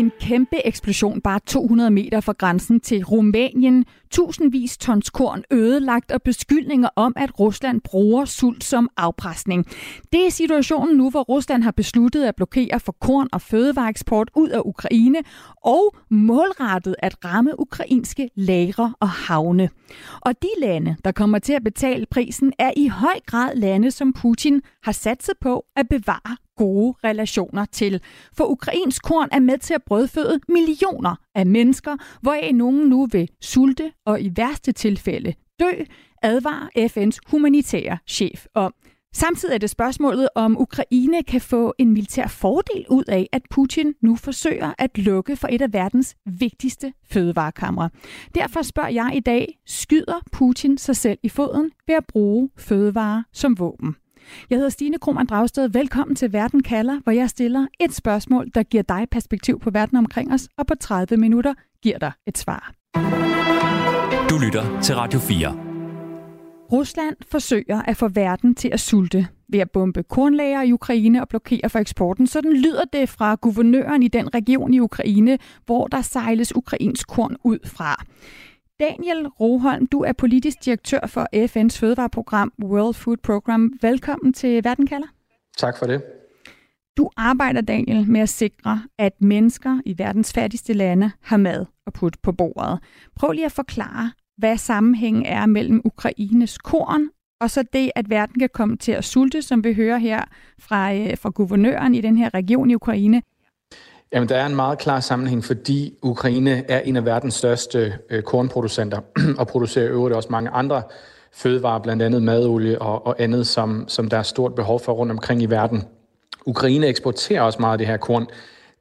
En kæmpe eksplosion bare 200 meter fra grænsen til Rumænien. Tusindvis tons korn ødelagt og beskyldninger om, at Rusland bruger sult som afpresning. Det er situationen nu, hvor Rusland har besluttet at blokere for korn- og fødevareeksport ud af Ukraine og målrettet at ramme ukrainske lagre og havne. Og de lande, der kommer til at betale prisen, er i høj grad lande, som Putin har sat sig på at bevare gode relationer til. For ukrainsk korn er med til at brødføde millioner af mennesker, hvoraf nogen nu vil sulte og i værste tilfælde dø, advarer FN's humanitære chef om. Samtidig er det spørgsmålet, om Ukraine kan få en militær fordel ud af, at Putin nu forsøger at lukke for et af verdens vigtigste fødevarekamre. Derfor spørger jeg i dag, skyder Putin sig selv i foden ved at bruge fødevarer som våben? Jeg hedder Stine Krohmann Dragsted. Velkommen til Verden kalder, hvor jeg stiller et spørgsmål, der giver dig perspektiv på verden omkring os, og på 30 minutter giver dig et svar. Du lytter til Radio 4. Rusland forsøger at få verden til at sulte ved at bombe kornlager i Ukraine og blokere for eksporten. Sådan lyder det fra guvernøren i den region i Ukraine, hvor der sejles ukrainsk korn ud fra. Daniel Roholm, du er politisk direktør for FN's fødevareprogram World Food Program. Velkommen til Verden kalder. Tak for det. Du arbejder, Daniel, med at sikre, at mennesker i verdens fattigste lande har mad at putte på bordet. Prøv lige at forklare, hvad sammenhængen er mellem Ukraines korn og så det, at verden kan komme til at sulte, som vi hører her fra, øh, fra guvernøren i den her region i Ukraine. Jamen, der er en meget klar sammenhæng, fordi Ukraine er en af verdens største øh, kornproducenter, og producerer øvrigt også mange andre fødevarer, blandt andet madolie og, og andet, som, som der er stort behov for rundt omkring i verden. Ukraine eksporterer også meget af det her korn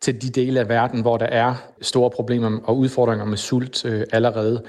til de dele af verden, hvor der er store problemer og udfordringer med sult øh, allerede.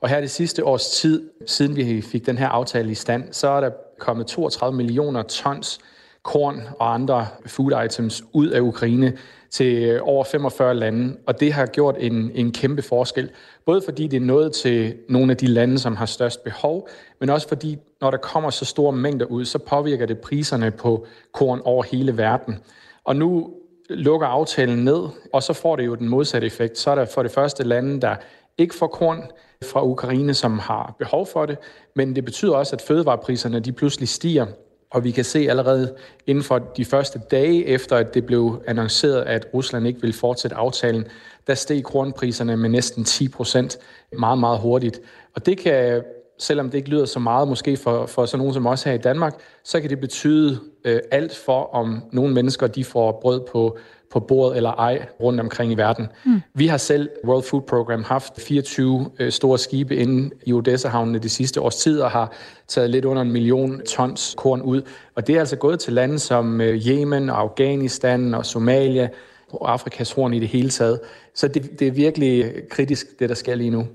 Og her det sidste års tid, siden vi fik den her aftale i stand, så er der kommet 32 millioner tons korn og andre food items ud af Ukraine til øh, over 45 lande, og det har gjort en, en kæmpe forskel. Både fordi det er nået til nogle af de lande, som har størst behov, men også fordi, når der kommer så store mængder ud, så påvirker det priserne på korn over hele verden. Og nu lukker aftalen ned, og så får det jo den modsatte effekt. Så er der for det første lande, der ikke får korn fra Ukraine, som har behov for det, men det betyder også, at fødevarepriserne de pludselig stiger, og vi kan se allerede inden for de første dage efter, at det blev annonceret, at Rusland ikke ville fortsætte aftalen, der steg kornpriserne med næsten 10 procent meget, meget hurtigt. Og det kan, selvom det ikke lyder så meget måske for, for sådan nogen som os her i Danmark, så kan det betyde øh, alt for, om nogle mennesker de får brød på på bordet eller ej rundt omkring i verden. Mm. Vi har selv, World Food Program, haft 24 øh, store skibe inde i Odessa-havnene de sidste års tid og har taget lidt under en million tons korn ud. Og det er altså gået til lande som øh, Yemen og Afghanistan og Somalia og Afrikas horn i det hele taget. Så det, det er virkelig kritisk, det der sker lige nu.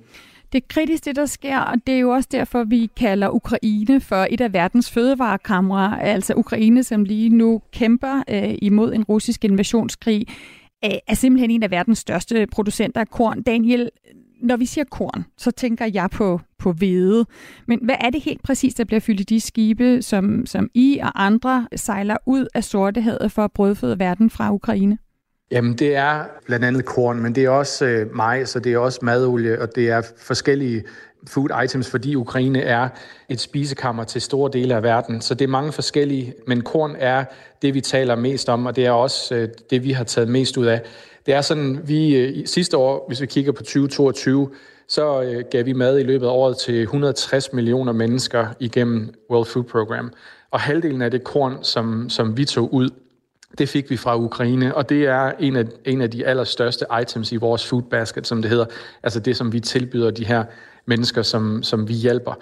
Det er kritisk, det der sker, og det er jo også derfor, vi kalder Ukraine for et af verdens fødevarekamre, altså Ukraine, som lige nu kæmper øh, imod en russisk invasionskrig, øh, er simpelthen en af verdens største producenter af korn. Daniel, når vi siger korn, så tænker jeg på, på hvede. Men hvad er det helt præcis, der bliver fyldt i de skibe, som, som I og andre sejler ud af Sortehavet for at brødføde verden fra Ukraine? Jamen, det er blandt andet korn, men det er også øh, majs, og det er også madolie, og det er forskellige food items, fordi Ukraine er et spisekammer til store dele af verden. Så det er mange forskellige, men korn er det, vi taler mest om, og det er også øh, det, vi har taget mest ud af. Det er sådan, vi øh, sidste år, hvis vi kigger på 2022, så øh, gav vi mad i løbet af året til 160 millioner mennesker igennem World Food Program. Og halvdelen af det korn, som, som vi tog ud, det fik vi fra Ukraine, og det er en af, en af de allerstørste items i vores food basket, som det hedder. Altså det, som vi tilbyder de her mennesker, som, som vi hjælper.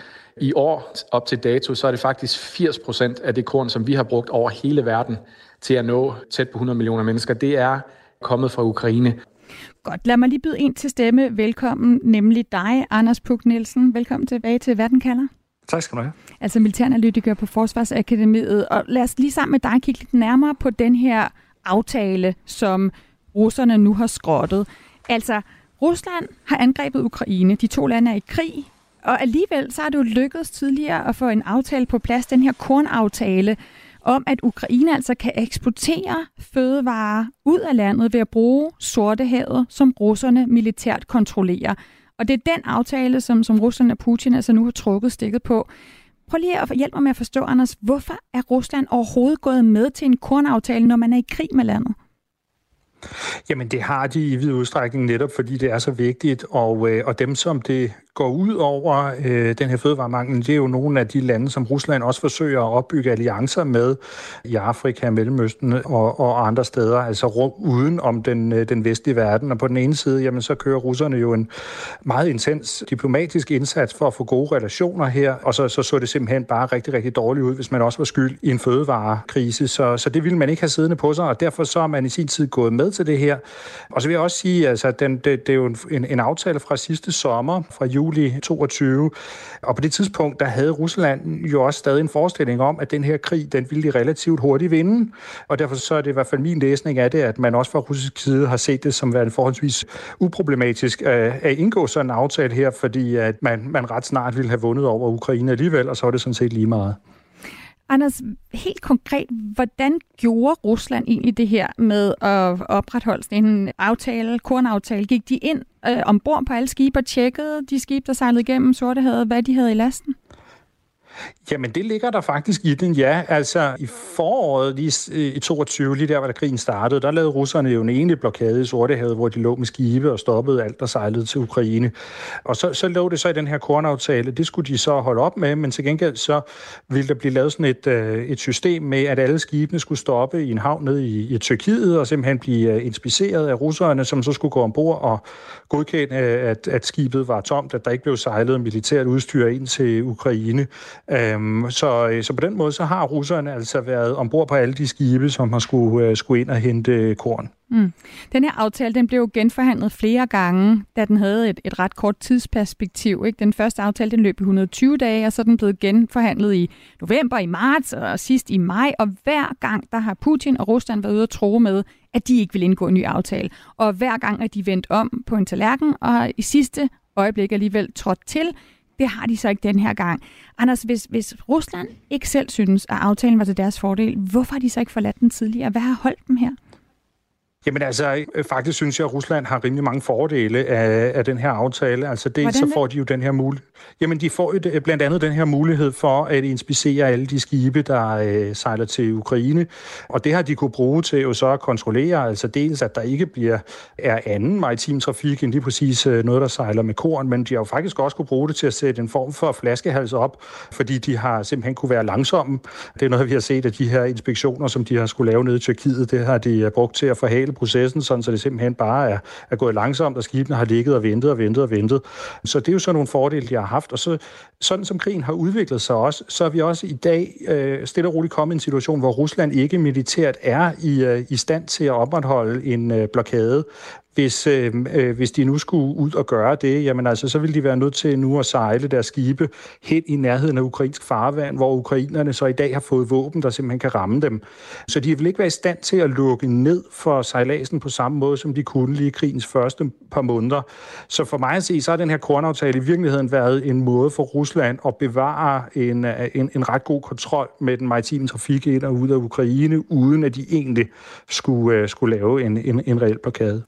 I år, op til dato, så er det faktisk 80 procent af det korn, som vi har brugt over hele verden til at nå tæt på 100 millioner mennesker, det er kommet fra Ukraine. Godt, lad mig lige byde ind til stemme. Velkommen, nemlig dig, Anders Puk Nielsen. Velkommen tilbage til Verden kalder. Tak skal du have. Altså militæranalytiker på Forsvarsakademiet. Og lad os lige sammen med dig kigge lidt nærmere på den her aftale, som russerne nu har skrottet. Altså, Rusland har angrebet Ukraine. De to lande er i krig. Og alligevel så er det jo lykkedes tidligere at få en aftale på plads, den her kornaftale, om at Ukraine altså kan eksportere fødevarer ud af landet ved at bruge Sortehavet, som russerne militært kontrollerer. Og det er den aftale, som, som Rusland og Putin altså nu har trukket stikket på. Prøv lige at hjælpe mig med at forstå, Anders, hvorfor er Rusland overhovedet gået med til en kornaftale, når man er i krig med landet? Jamen det har de i vid udstrækning netop, fordi det er så vigtigt, og, øh, og dem som det går ud over øh, den her fødevaremangel, det er jo nogle af de lande, som Rusland også forsøger at opbygge alliancer med i Afrika, Mellemøsten og, og andre steder, altså rum uden om den, øh, den vestlige verden. Og på den ene side, jamen så kører russerne jo en meget intens diplomatisk indsats for at få gode relationer her, og så så, så det simpelthen bare rigtig, rigtig dårligt ud, hvis man også var skyld i en fødevarekrise. Så, så det ville man ikke have siddende på sig, og derfor så er man i sin tid gået med til det her. Og så vil jeg også sige, altså, den, det, det er jo en, en aftale fra sidste sommer, fra juli juli 22. Og på det tidspunkt, der havde Rusland jo også stadig en forestilling om, at den her krig, den ville de relativt hurtigt vinde. Og derfor så er det i hvert fald min læsning af det, at man også fra russisk side har set det som værende forholdsvis uproblematisk øh, at indgå sådan en aftale her, fordi at man, man ret snart ville have vundet over Ukraine alligevel, og så var det sådan set lige meget. Anders, helt konkret, hvordan gjorde Rusland egentlig det her med at opretholde en aftale, kornaftale? Gik de ind øh, ombord på alle skibe og tjekkede de skibe, der sejlede igennem Sortehavet, hvad de havde i lasten? Jamen, det ligger der faktisk i den, ja. Altså, i foråret lige i 22, lige der, hvor der krigen startede, der lavede russerne jo en egentlig blokade i Sortehavet, hvor de lå med skibe og stoppede alt, der sejlede til Ukraine. Og så, så lå det så i den her kornaftale. Det skulle de så holde op med, men til gengæld så ville der blive lavet sådan et, øh, et system med, at alle skibene skulle stoppe i en havn nede i, i Tyrkiet og simpelthen blive øh, inspiceret af russerne, som så skulle gå ombord og godkende, at, at skibet var tomt, at der ikke blev sejlet militært udstyr ind til Ukraine. Øhm, så, øh, så på den måde, så har russerne altså været ombord på alle de skibe, som har skulle, øh, skulle ind og hente øh, korn. Mm. Den her aftale, den blev genforhandlet flere gange, da den havde et, et ret kort tidsperspektiv. Ikke? Den første aftale, den løb i 120 dage, og så er den blevet genforhandlet i november, i marts og sidst i maj. Og hver gang, der har Putin og Rusland været ude at tro med, at de ikke vil indgå en ny aftale. Og hver gang er de vendt om på en tallerken, og i sidste øjeblik alligevel trådt til det har de så ikke den her gang. Anders, hvis, hvis Rusland ikke selv synes, at aftalen var til deres fordel, hvorfor har de så ikke forladt den tidligere? Hvad har holdt dem her? Jamen altså, øh, faktisk synes jeg, at Rusland har rimelig mange fordele af, af den her aftale. Altså dels så får de jo den her mulighed. Jamen de får jo blandt andet den her mulighed for at inspicere alle de skibe, der øh, sejler til Ukraine. Og det har de kunne bruge til jo så at kontrollere, altså dels at der ikke bliver er anden maritim trafik end lige præcis øh, noget, der sejler med korn, men de har jo faktisk også kunne bruge det til at sætte en form for flaskehals op, fordi de har simpelthen kunne være langsomme. Det er noget, vi har set af de her inspektioner, som de har skulle lave nede i Tyrkiet. Det har de brugt til at forhale processen, sådan, så det simpelthen bare er, er gået langsomt, og skibene har ligget og ventet og ventet og ventet. Så det er jo sådan nogle fordele, de har haft. Og så, sådan som krigen har udviklet sig også, så er vi også i dag øh, stille og roligt kommet i en situation, hvor Rusland ikke militært er i, øh, i stand til at opretholde en øh, blokade, hvis, øh, øh, hvis de nu skulle ud og gøre det, jamen altså, så ville de være nødt til nu at sejle deres skibe hen i nærheden af ukrainsk farvand, hvor ukrainerne så i dag har fået våben, der simpelthen kan ramme dem. Så de vil ikke være i stand til at lukke ned for sejladsen på samme måde, som de kunne lige krigens første par måneder. Så for mig at se, så har den her kornaftale i virkeligheden været en måde for Rusland at bevare en, øh, en, en ret god kontrol med den maritime trafik ind og ud af Ukraine, uden at de egentlig skulle, øh, skulle lave en, en, en reel blokade.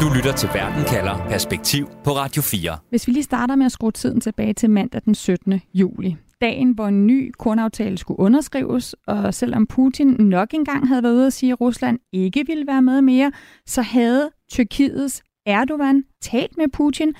Du lytter til Verden kalder Perspektiv på Radio 4. Hvis vi lige starter med at skrue tiden tilbage til mandag den 17. juli. Dagen, hvor en ny kornaftale skulle underskrives, og selvom Putin nok engang havde været ude at sige, at Rusland ikke ville være med mere, så havde Tyrkiets Erdogan talt med Putin.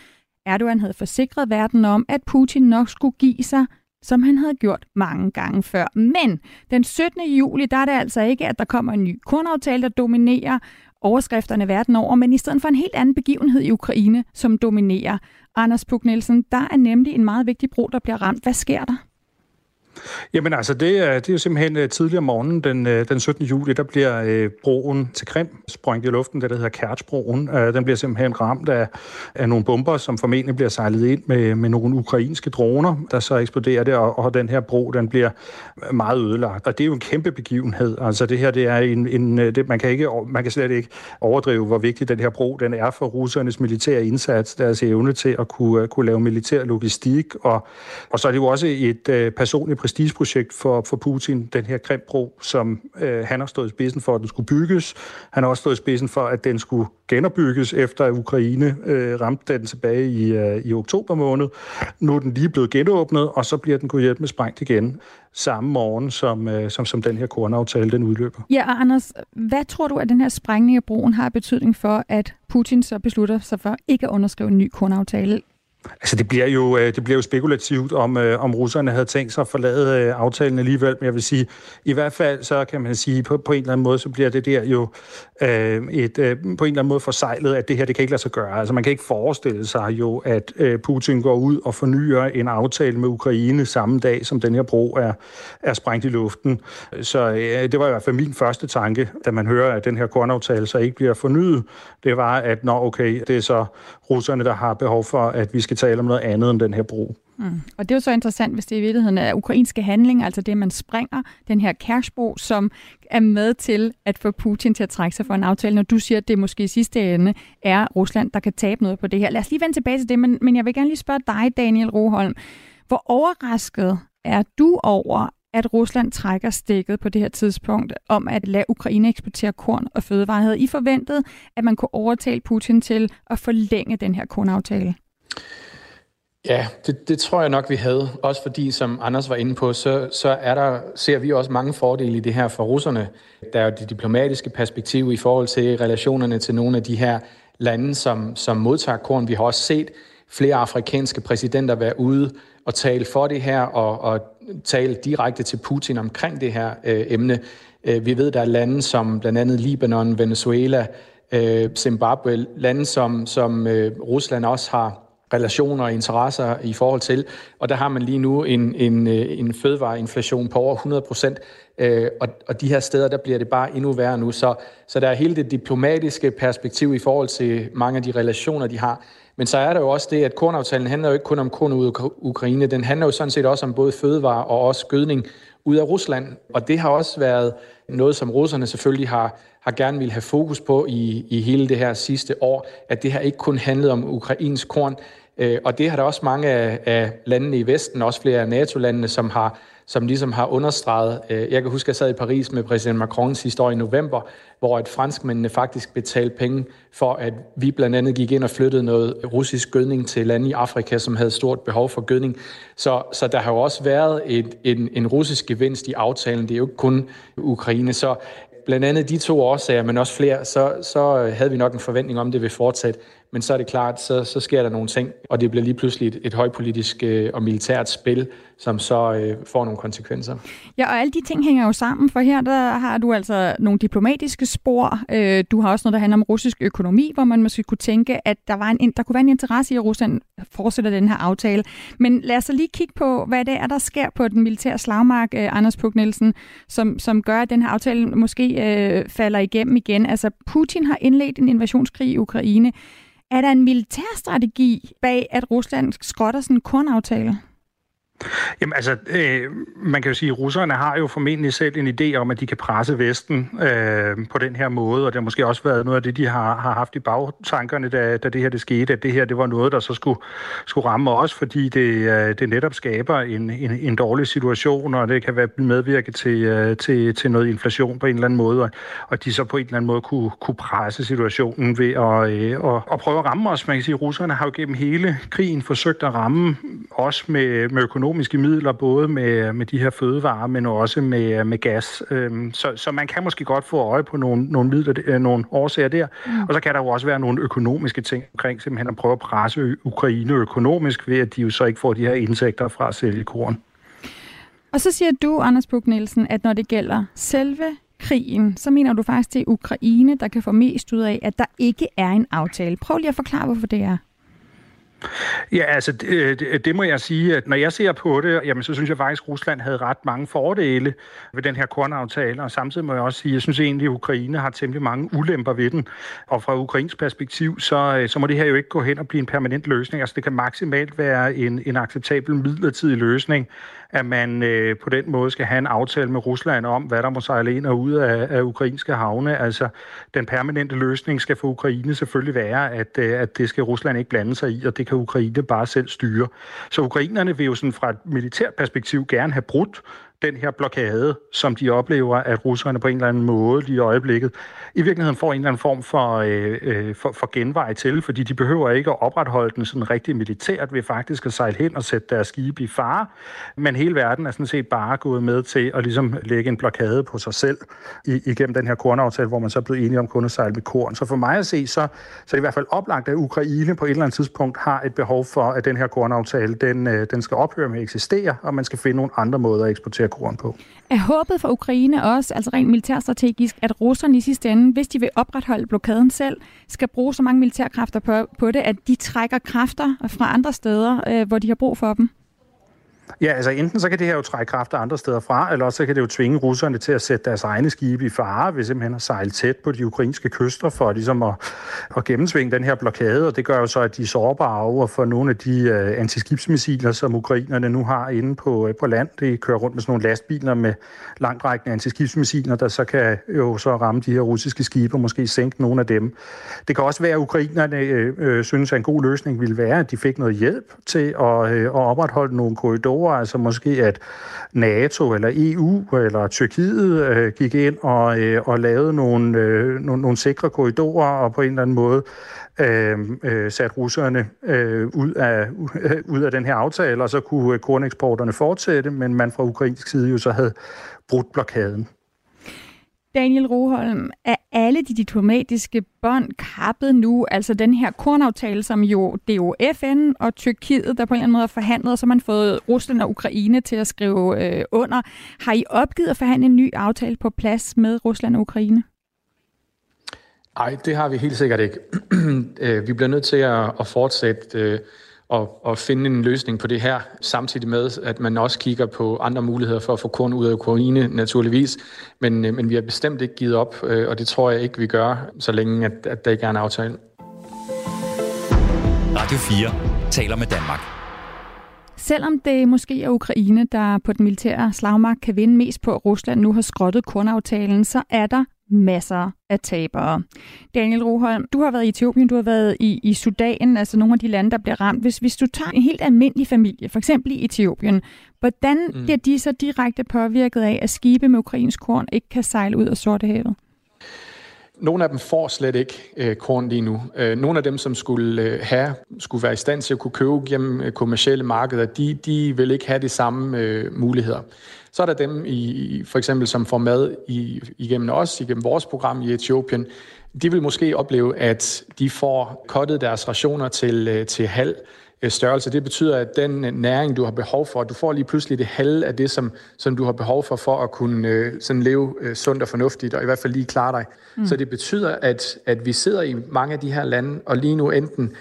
Erdogan havde forsikret verden om, at Putin nok skulle give sig, som han havde gjort mange gange før. Men den 17. juli, der er det altså ikke, at der kommer en ny kornaftale, der dominerer, overskrifterne verden over, men i stedet for en helt anden begivenhed i Ukraine, som dominerer. Anders Puk Nielsen, der er nemlig en meget vigtig bro, der bliver ramt. Hvad sker der? Jamen altså, det er, det er jo simpelthen øh, tidligere om morgenen, den, øh, den 17. juli, der bliver øh, broen til Krim sprængt i luften, det der hedder Kertsbroen. Øh, den bliver simpelthen ramt af, af nogle bomber, som formentlig bliver sejlet ind med, med nogle ukrainske droner, der så eksploderer det, og, og den her bro, den bliver meget ødelagt. Og det er jo en kæmpe begivenhed. Altså det her, det er en, en øh, det, man, kan ikke, man kan slet ikke overdrive, hvor vigtig den her bro den er for russernes militære indsats, deres evne til at kunne, kunne lave militær logistik, og, og så er det jo også et øh, personligt prestigeprojekt for, for Putin, den her Krimbro, som øh, han har stået i spidsen for, at den skulle bygges. Han har også stået i spidsen for, at den skulle genopbygges, efter at Ukraine øh, ramte den tilbage i, øh, i oktober måned. Nu er den lige blevet genåbnet, og så bliver den kunne hjælpe med sprængt igen samme morgen, som, øh, som, som den her kornaftale den udløber. Ja, og Anders, hvad tror du, at den her sprængning af broen har betydning for, at Putin så beslutter sig for ikke at underskrive en ny kornaftale? Altså, det bliver jo, øh, det bliver jo spekulativt, om, øh, om russerne havde tænkt sig at forlade øh, aftalen alligevel, men jeg vil sige, i hvert fald, så kan man sige, på, på en eller anden måde, så bliver det der jo øh, et, øh, på en eller anden måde forsejlet, at det her, det kan ikke lade sig gøre. Altså, man kan ikke forestille sig jo, at øh, Putin går ud og fornyer en aftale med Ukraine samme dag, som den her bro er, er sprængt i luften. Så øh, det var i hvert fald min første tanke, da man hører, at den her kornaftale så ikke bliver fornyet. Det var, at nå, okay, det er så russerne, der har behov for, at vi skal tale om noget andet end den her bro. Mm. Og det er jo så interessant, hvis det i virkeligheden er ukrainske handlinger, altså det, man springer den her Kærsbro, som er med til at få Putin til at trække sig for en aftale, når du siger, at det måske i sidste ende er Rusland, der kan tabe noget på det her. Lad os lige vende tilbage til det, men, men jeg vil gerne lige spørge dig, Daniel Roholm. Hvor overrasket er du over, at Rusland trækker stikket på det her tidspunkt om at lade Ukraine eksportere korn og fødevarer. Havde I forventet, at man kunne overtale Putin til at forlænge den her kornaftale? Ja, det, det tror jeg nok, vi havde. Også fordi, som Anders var inde på, så, så er der, ser vi også mange fordele i det her for russerne. Der er jo det diplomatiske perspektiv i forhold til relationerne til nogle af de her lande, som, som modtager korn. Vi har også set flere afrikanske præsidenter være ude og tale for det her og, og tale direkte til Putin omkring det her øh, emne. Øh, vi ved, der er lande som blandt andet Libanon, Venezuela, øh, Zimbabwe, lande som, som øh, Rusland også har relationer og interesser i forhold til. Og der har man lige nu en, en, øh, en fødevareinflation på over 100 procent, øh, og, og de her steder, der bliver det bare endnu værre nu. Så, så der er hele det diplomatiske perspektiv i forhold til mange af de relationer, de har. Men så er der jo også det, at kornaftalen handler jo ikke kun om korn ud af Ukraine, den handler jo sådan set også om både fødevare og også gødning ud af Rusland. Og det har også været noget, som russerne selvfølgelig har, har gerne vil have fokus på i, i hele det her sidste år, at det her ikke kun handlede om ukrainsk korn, øh, og det har der også mange af, af landene i Vesten, også flere af NATO-landene, som har som ligesom har understreget. Øh, jeg kan huske, at jeg sad i Paris med præsident Macron sidste år i november, hvor at franskmændene faktisk betalte penge for, at vi blandt andet gik ind og flyttede noget russisk gødning til lande i Afrika, som havde stort behov for gødning. Så, så der har jo også været et, en, en russisk gevinst i aftalen. Det er jo ikke kun Ukraine. Så blandt andet de to årsager, men også flere, så, så havde vi nok en forventning om, det vil fortsætte. Men så er det klart, så, så sker der nogle ting, og det bliver lige pludselig et, et højpolitisk øh, og militært spil, som så øh, får nogle konsekvenser. Ja, og alle de ting hænger jo sammen, for her der har du altså nogle diplomatiske spor. Øh, du har også noget, der handler om russisk økonomi, hvor man måske kunne tænke, at der, var en, der kunne være en interesse i, at Rusland fortsætter den her aftale. Men lad os så lige kigge på, hvad det er, der sker på den militære slagmark, øh, Anders Puk Nielsen, som, som gør, at den her aftale måske øh, falder igennem igen. Altså, Putin har indledt en invasionskrig i Ukraine. Er der en militær strategi bag, at Rusland skrotter sådan en kornaftale? Jamen altså, øh, man kan jo sige, at russerne har jo formentlig selv en idé om, at de kan presse Vesten øh, på den her måde, og det har måske også været noget af det, de har, har haft i bagtankerne, da, da det her det skete, at det her det var noget, der så skulle, skulle ramme os, fordi det, øh, det netop skaber en, en, en dårlig situation, og det kan være medvirke til, øh, til, til noget inflation på en eller anden måde, og, og de så på en eller anden måde kunne, kunne presse situationen ved at, øh, og, og prøve at ramme os. Man kan sige, at russerne har jo gennem hele krigen forsøgt at ramme os med, med økonomi økonomiske midler, både med, med de her fødevarer, men også med, med gas. Øhm, så, så man kan måske godt få øje på nogle, nogle, midler, øh, nogle årsager der. Mm. Og så kan der jo også være nogle økonomiske ting omkring simpelthen at prøve at presse Ukraine økonomisk, ved at de jo så ikke får de her indtægter fra at sælge korn. Og så siger du, Anders Buk Nielsen, at når det gælder selve krigen, så mener du faktisk, det er Ukraine, der kan få mest ud af, at der ikke er en aftale. Prøv lige at forklare, hvorfor det er. Ja, altså det, øh, det, øh, det må jeg sige, at når jeg ser på det, jamen, så synes jeg faktisk, at Rusland havde ret mange fordele ved den her kornaftale, og samtidig må jeg også sige, at jeg synes egentlig, at Ukraine har temmelig mange ulemper ved den. Og fra Ukrains perspektiv, så, øh, så må det her jo ikke gå hen og blive en permanent løsning. Altså det kan maksimalt være en, en acceptabel midlertidig løsning, at man øh, på den måde skal have en aftale med Rusland om, hvad der må sejle ind og ud af, af ukrainske havne. Altså, den permanente løsning skal for Ukraine selvfølgelig være, at, øh, at det skal Rusland ikke blande sig i, og det kan Ukraine bare selv styre. Så ukrainerne vil jo sådan fra et militært perspektiv gerne have brudt den her blokade, som de oplever, at russerne på en eller anden måde lige i øjeblikket i virkeligheden får en eller anden form for, øh, øh, for, for genvej til, fordi de behøver ikke at opretholde den sådan rigtig militært ved faktisk at sejle hen og sætte deres skibe i fare, men hele verden er sådan set bare gået med til at ligesom lægge en blokade på sig selv i, igennem den her kornaftale, hvor man så er blevet enige om kun at sejle med korn. Så for mig at se, så, så er det i hvert fald oplagt, at Ukraine på et eller andet tidspunkt har et behov for, at den her kornaftale, den, øh, den skal ophøre med at eksistere, og man skal finde nogle andre måder at eksportere korn på. Er håbet for Ukraine også, altså rent militærstrategisk, at russerne i sidste ende, hvis de vil opretholde blokaden selv, skal bruge så mange militærkræfter på, på det, at de trækker kræfter fra andre steder, øh, hvor de har brug for dem? Ja, altså enten så kan det her jo trække kræfter andre steder fra, eller også så kan det jo tvinge russerne til at sætte deres egne skibe i fare, hvis simpelthen at sejle tæt på de ukrainske kyster for ligesom at, at gennemsvinge den her blokade, og det gør jo så, at de er sårbare over for nogle af de uh, antiskibsmissiler, som ukrainerne nu har inde på, uh, på land. De kører rundt med sådan nogle lastbiler med langtrækkende antiskibsmissiler, der så kan jo så ramme de her russiske skibe og måske sænke nogle af dem. Det kan også være, at ukrainerne uh, synes, at en god løsning ville være, at de fik noget hjælp til at, uh, at opretholde nogle korridorer store, altså måske at NATO eller EU eller Tyrkiet øh, gik ind og, øh, og lavede nogle, øh, nogle, nogle sikre korridorer og på en eller anden måde øh, øh, satte russerne øh, ud, af, øh, ud af den her aftale, og så kunne korneksporterne fortsætte, men man fra ukrainsk side jo så havde brudt blokaden. Daniel Roholm, er alle de diplomatiske bånd kappet nu? Altså den her kornaftale, som jo, det er jo FN og Tyrkiet, der på en eller anden måde har forhandlet, og så har man fået Rusland og Ukraine til at skrive øh, under. Har I opgivet at forhandle en ny aftale på plads med Rusland og Ukraine? Nej, det har vi helt sikkert ikke. Øh, vi bliver nødt til at, at fortsætte øh, og, og finde en løsning på det her, samtidig med, at man også kigger på andre muligheder for at få korn ud af Ukraine, naturligvis. Men, øh, men vi har bestemt ikke givet op, øh, og det tror jeg ikke, vi gør, så længe at, at der ikke er en aftale. Radio 4 taler med Danmark. Selvom det måske er Ukraine, der på den militære slagmark kan vinde mest på, at Rusland nu har skrottet kornaftalen, så er der masser af tabere. Daniel Roholm, du har været i Etiopien, du har været i, i Sudan, altså nogle af de lande, der bliver ramt. Hvis, hvis du tager en helt almindelig familie, for eksempel i Etiopien, hvordan mm. bliver de så direkte påvirket af, at skibe med ukrainsk korn ikke kan sejle ud af Sortehavet? Nogle af dem får slet ikke øh, korn lige nu. Øh, nogle af dem, som skulle øh, have, skulle være i stand til at kunne købe gennem øh, kommersielle markeder, de, de vil ikke have de samme øh, muligheder. Så er der dem, i, for eksempel, som får mad i, igennem os, igennem vores program i Etiopien. De vil måske opleve, at de får kottet deres rationer til, øh, til halv øh, størrelse. Det betyder, at den næring, du har behov for, du får lige pludselig det halve af det, som, som du har behov for, for at kunne øh, sådan leve øh, sundt og fornuftigt, og i hvert fald lige klare dig. Mm. Så det betyder, at, at vi sidder i mange af de her lande, og lige nu enten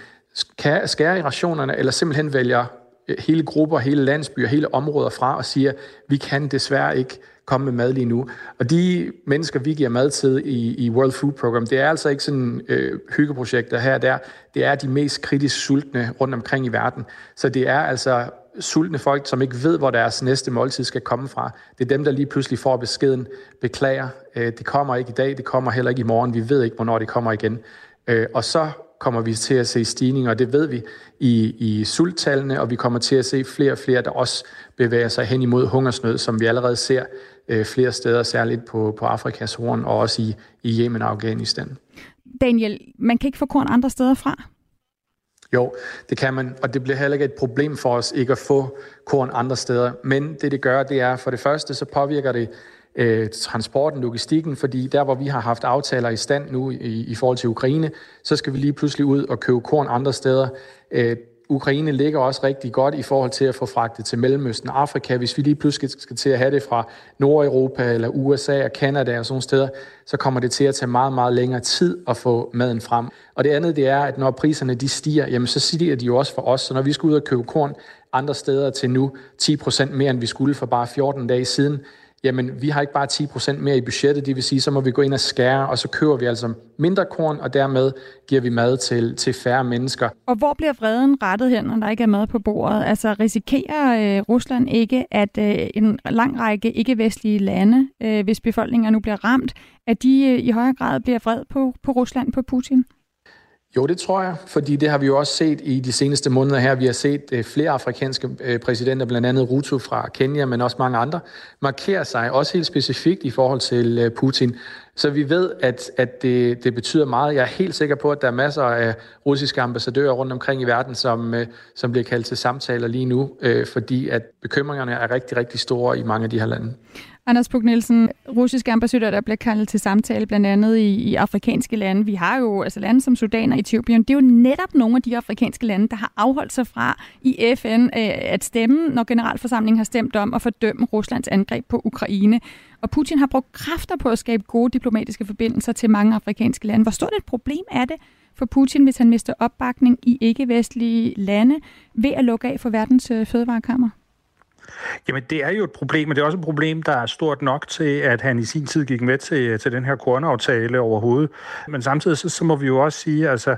skærer i rationerne, eller simpelthen vælger hele grupper, hele landsbyer, hele områder fra og siger, vi kan desværre ikke komme med mad lige nu. Og de mennesker, vi giver mad til i, i World Food Program, det er altså ikke sådan øh, hyggeprojekter her og der. Det er de mest kritisk sultne rundt omkring i verden. Så det er altså sultne folk, som ikke ved, hvor deres næste måltid skal komme fra. Det er dem, der lige pludselig får beskeden, beklager, øh, det kommer ikke i dag, det kommer heller ikke i morgen, vi ved ikke, hvornår det kommer igen. Øh, og så kommer vi til at se stigninger, og det ved vi i, i sulttallene, og vi kommer til at se flere og flere, der også bevæger sig hen imod hungersnød, som vi allerede ser øh, flere steder, særligt på, på Afrikas horn, og også i, i Yemen og Afghanistan. Daniel, man kan ikke få korn andre steder fra? Jo, det kan man, og det bliver heller ikke et problem for os ikke at få korn andre steder. Men det, det gør, det er for det første, så påvirker det øh, transporten, logistikken, fordi der, hvor vi har haft aftaler i stand nu i, i forhold til Ukraine, så skal vi lige pludselig ud og købe korn andre steder. Øh, Ukraine ligger også rigtig godt i forhold til at få fragtet til Mellemøsten og Afrika. Hvis vi lige pludselig skal til at have det fra Nordeuropa eller USA og Kanada og sådan steder, så kommer det til at tage meget, meget længere tid at få maden frem. Og det andet, det er, at når priserne de stiger, jamen så stiger de jo også for os. Så når vi skal ud og købe korn andre steder til nu 10% mere, end vi skulle for bare 14 dage siden, jamen vi har ikke bare 10% mere i budgettet, det vil sige, så må vi gå ind og skære, og så køber vi altså mindre korn, og dermed giver vi mad til, til færre mennesker. Og hvor bliver vreden rettet hen, når der ikke er mad på bordet? Altså risikerer øh, Rusland ikke, at øh, en lang række ikke-vestlige lande, øh, hvis befolkninger nu bliver ramt, at de øh, i højere grad bliver vred på, på Rusland, på Putin? Jo, det tror jeg, fordi det har vi jo også set i de seneste måneder her. Vi har set øh, flere afrikanske øh, præsidenter, blandt andet Ruto fra Kenya, men også mange andre, markere sig også helt specifikt i forhold til øh, Putin. Så vi ved, at, at det, det betyder meget. Jeg er helt sikker på, at der er masser af russiske ambassadører rundt omkring i verden, som, som bliver kaldt til samtaler lige nu, fordi at bekymringerne er rigtig, rigtig store i mange af de her lande. Anders Puk Nielsen, russiske ambassadører, der bliver kaldt til samtale blandt andet i, i afrikanske lande. Vi har jo altså lande som Sudan og Etiopien. Det er jo netop nogle af de afrikanske lande, der har afholdt sig fra i FN øh, at stemme, når generalforsamlingen har stemt om at fordømme Ruslands angreb på Ukraine. Og Putin har brugt kræfter på at skabe gode diplomatiske forbindelser til mange afrikanske lande. Hvor stort et problem er det for Putin, hvis han mister opbakning i ikke-vestlige lande ved at lukke af for verdens øh, fødevarekammer? Jamen, det er jo et problem, men det er også et problem, der er stort nok til, at han i sin tid gik med til, til den her kornaftale overhovedet. Men samtidig så, så må vi jo også sige, at altså,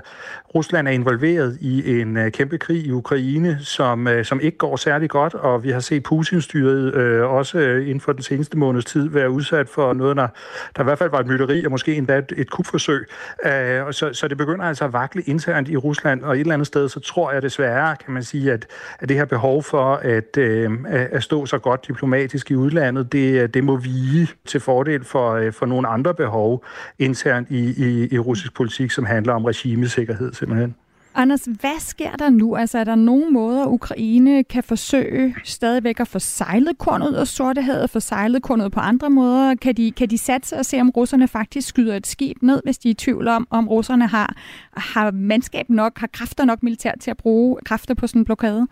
Rusland er involveret i en uh, kæmpe krig i Ukraine, som, uh, som ikke går særlig godt, og vi har set Putin-styret uh, også uh, inden for den seneste måneds tid være udsat for noget, der, der i hvert fald var et mytteri, og måske endda et, et kupforsøg. Uh, og så, så det begynder altså at vakle internt i Rusland, og et eller andet sted, så tror jeg desværre, kan man sige, at, at det her behov for at, uh, at stå så godt diplomatisk i udlandet, det, det må vige til fordel for, øh, for nogle andre behov internt i, i, i russisk politik, som handler om regimesikkerhed simpelthen. Anders, hvad sker der nu? Altså, er der nogen måder, Ukraine kan forsøge stadigvæk at få sejlet korn ud af Sortehavet, få sejlet korn ud på andre måder? Kan de, kan de satse og se, om russerne faktisk skyder et skib ned, hvis de er i tvivl om, om russerne har, har mandskab nok, har kræfter nok militært til at bruge kræfter på sådan en blokade?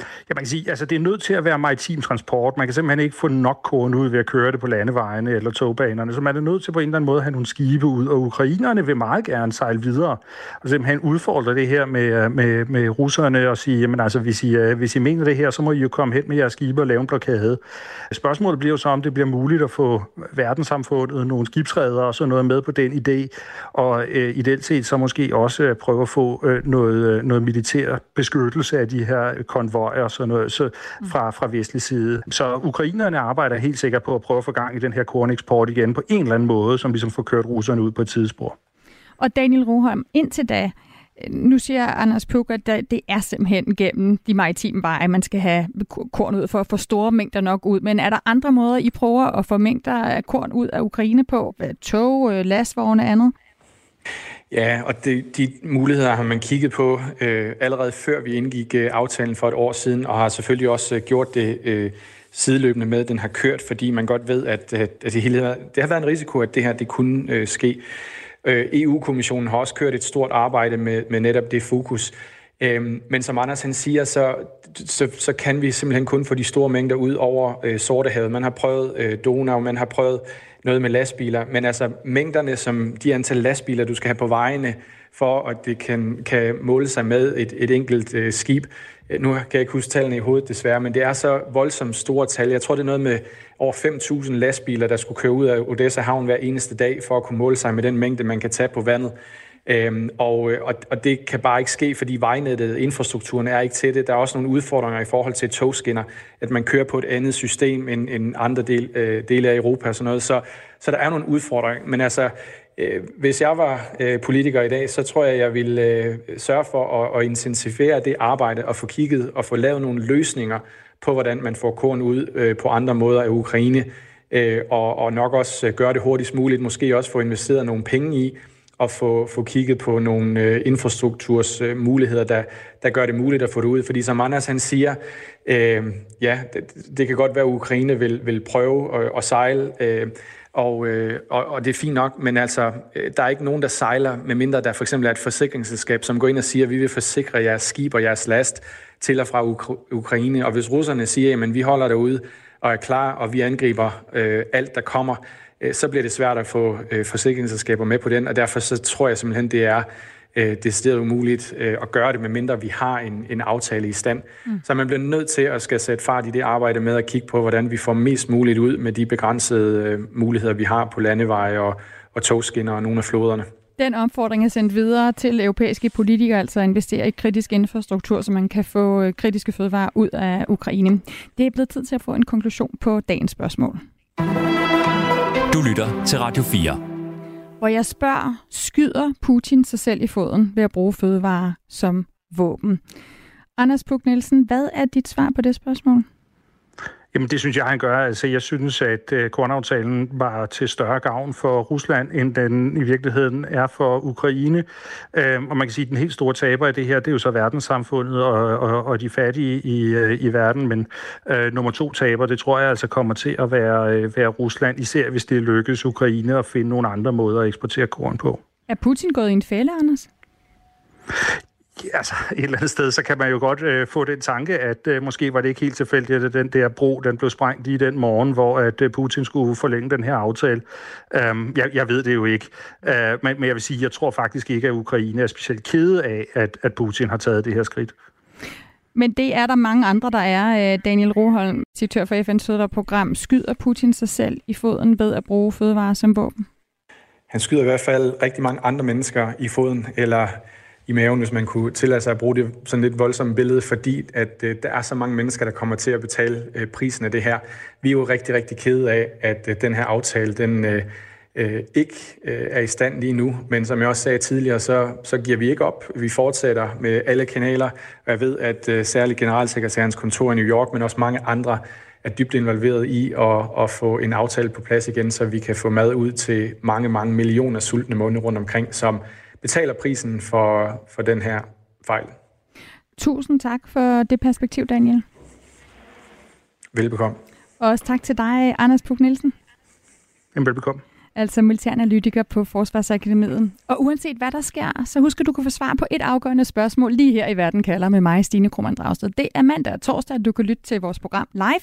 Ja, man kan sige, altså det er nødt til at være maritim transport. Man kan simpelthen ikke få nok korn ud ved at køre det på landevejene eller togbanerne, så man er nødt til på en eller anden måde at have nogle skibe ud, og ukrainerne vil meget gerne sejle videre og simpelthen udfordre det her med, øh, med, med russerne og sige, jamen altså, hvis I, øh, hvis I mener det her, så må I jo komme hen med jeres skibe og lave en blokade. Spørgsmålet bliver jo så, om det bliver muligt at få verdenssamfundet, nogle skibsredere og sådan noget med på den idé, og øh, ideelt set så måske også prøve at få øh, noget, øh, noget militær beskyttelse af de her konvojer og sådan noget så fra, fra vestlig side. Så ukrainerne arbejder helt sikkert på at prøve at få gang i den her korneksport igen på en eller anden måde, som ligesom får kørt russerne ud på et tidsspor. Og Daniel Roholm, indtil da, nu siger Anders Puk, at det er simpelthen gennem de maritime veje, man skal have korn ud for at få store mængder nok ud. Men er der andre måder, I prøver at få mængder af korn ud af Ukraine på? Tog, øh, lastvogne og andet? Ja, og det, de muligheder har man kigget på øh, allerede før vi indgik øh, aftalen for et år siden, og har selvfølgelig også øh, gjort det øh, sideløbende med, at den har kørt, fordi man godt ved, at, at, at det, hele, det har været en risiko, at det her det kunne øh, ske. Øh, EU-kommissionen har også kørt et stort arbejde med, med netop det fokus. Øhm, men som Anders han siger, så, så, så kan vi simpelthen kun få de store mængder ud over øh, Sortehavet. Man har prøvet øh, Donau, man har prøvet noget med lastbiler, men altså mængderne, som de antal lastbiler, du skal have på vejene, for at det kan, kan måle sig med et, et enkelt øh, skib. Øh, nu kan jeg ikke huske tallene i hovedet desværre, men det er så voldsomt store tal. Jeg tror, det er noget med over 5.000 lastbiler, der skulle køre ud af Odessa havn hver eneste dag, for at kunne måle sig med den mængde, man kan tage på vandet. Øhm, og, øh, og, og det kan bare ikke ske, fordi vejnettet, infrastrukturen er ikke til det. Der er også nogle udfordringer i forhold til togskinner, at man kører på et andet system end, end andre del, øh, dele af Europa og sådan noget. Så, så der er nogle udfordringer. Men altså, øh, hvis jeg var øh, politiker i dag, så tror jeg, jeg ville øh, sørge for at, at intensivere det arbejde og få kigget og få lavet nogle løsninger på, hvordan man får korn ud øh, på andre måder af Ukraine. Øh, og, og nok også øh, gøre det hurtigst muligt. Måske også få investeret nogle penge i, at få, få kigget på nogle øh, infrastrukturs øh, muligheder, der, der gør det muligt at få det ud. Fordi som Anders han siger, øh, ja, det, det kan godt være, at Ukraine vil, vil prøve at, at sejle øh, Og, øh, og, og det er fint nok, men altså, øh, der er ikke nogen, der sejler, medmindre der for eksempel er et forsikringsselskab, som går ind og siger, at vi vil forsikre jeres skib og jeres last til og fra Ukra- Ukraine. Og hvis russerne siger, at vi holder derude og er klar, og vi angriber øh, alt, der kommer, så bliver det svært at få øh, forsikringsselskaber med på den, og derfor så tror jeg simpelthen, det er øh, er umuligt øh, at gøre det, medmindre vi har en, en aftale i stand. Mm. Så man bliver nødt til at skal sætte fart i det arbejde med at kigge på, hvordan vi får mest muligt ud med de begrænsede øh, muligheder, vi har på landeveje og, og togskinner og nogle af floderne. Den opfordring er sendt videre til europæiske politikere, altså at investere i kritisk infrastruktur, så man kan få øh, kritiske fødevarer ud af Ukraine. Det er blevet tid til at få en konklusion på dagens spørgsmål. Lytter til Radio 4. Hvor jeg spørger, skyder Putin sig selv i foden ved at bruge fødevarer som våben? Anders Puk Nielsen, hvad er dit svar på det spørgsmål? Jamen det synes jeg, han gør. Altså jeg synes, at øh, kornaftalen var til større gavn for Rusland, end den i virkeligheden er for Ukraine. Øhm, og man kan sige, at den helt store taber i det her, det er jo så verdenssamfundet og, og, og de fattige i, øh, i verden. Men øh, nummer to taber, det tror jeg altså kommer til at være, øh, være Rusland, især hvis det lykkes Ukraine at finde nogle andre måder at eksportere korn på. Er Putin gået i en fælde, Anders? Altså et eller andet sted, så kan man jo godt øh, få den tanke, at øh, måske var det ikke helt tilfældigt, at den der bro, den blev sprængt lige den morgen, hvor at øh, Putin skulle forlænge den her aftale. Um, jeg, jeg ved det jo ikke, uh, men, men jeg vil sige, jeg tror faktisk ikke, at Ukraine er specielt kede af, at, at Putin har taget det her skridt. Men det er der mange andre, der er. Øh, Daniel Roholm, direktør for FN's fødevareprogram, skyder Putin sig selv i foden ved at bruge fødevarer som våben? Han skyder i hvert fald rigtig mange andre mennesker i foden, eller i maven, hvis man kunne tillade sig at bruge det sådan lidt voldsomt billede, fordi at øh, der er så mange mennesker, der kommer til at betale øh, prisen af det her. Vi er jo rigtig, rigtig kede af, at øh, den her aftale, den øh, øh, ikke øh, er i stand lige nu. Men som jeg også sagde tidligere, så, så giver vi ikke op. Vi fortsætter med alle kanaler, og jeg ved, at øh, særligt generalsekretærens kontor i New York, men også mange andre, er dybt involveret i at, at få en aftale på plads igen, så vi kan få mad ud til mange, mange millioner sultne måneder rundt omkring, som betaler prisen for, for den her fejl. Tusind tak for det perspektiv, Daniel. Velbekomme. Og også tak til dig, Anders Puk Nielsen. Jamen, velbekomme altså militæranalytiker på Forsvarsakademiet. Og uanset hvad der sker, så husk at du kan få svar på et afgørende spørgsmål lige her i Verden kalder med mig, Stine Krohmann Dragsted. Det er mandag og torsdag, at du kan lytte til vores program live.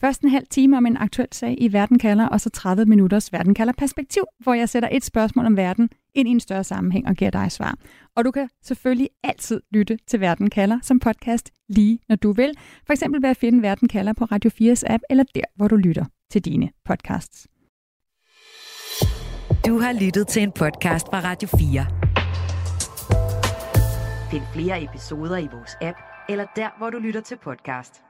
Først en halv time om en aktuel sag i Verden kalder, og så 30 minutters Verden kalder perspektiv, hvor jeg sætter et spørgsmål om verden ind i en større sammenhæng og giver dig svar. Og du kan selvfølgelig altid lytte til Verden kalder som podcast lige når du vil. For eksempel ved at finde Verden kalder på Radio 4's app, eller der, hvor du lytter til dine podcasts. Du har lyttet til en podcast fra Radio 4. Find flere episoder i vores app, eller der, hvor du lytter til podcast.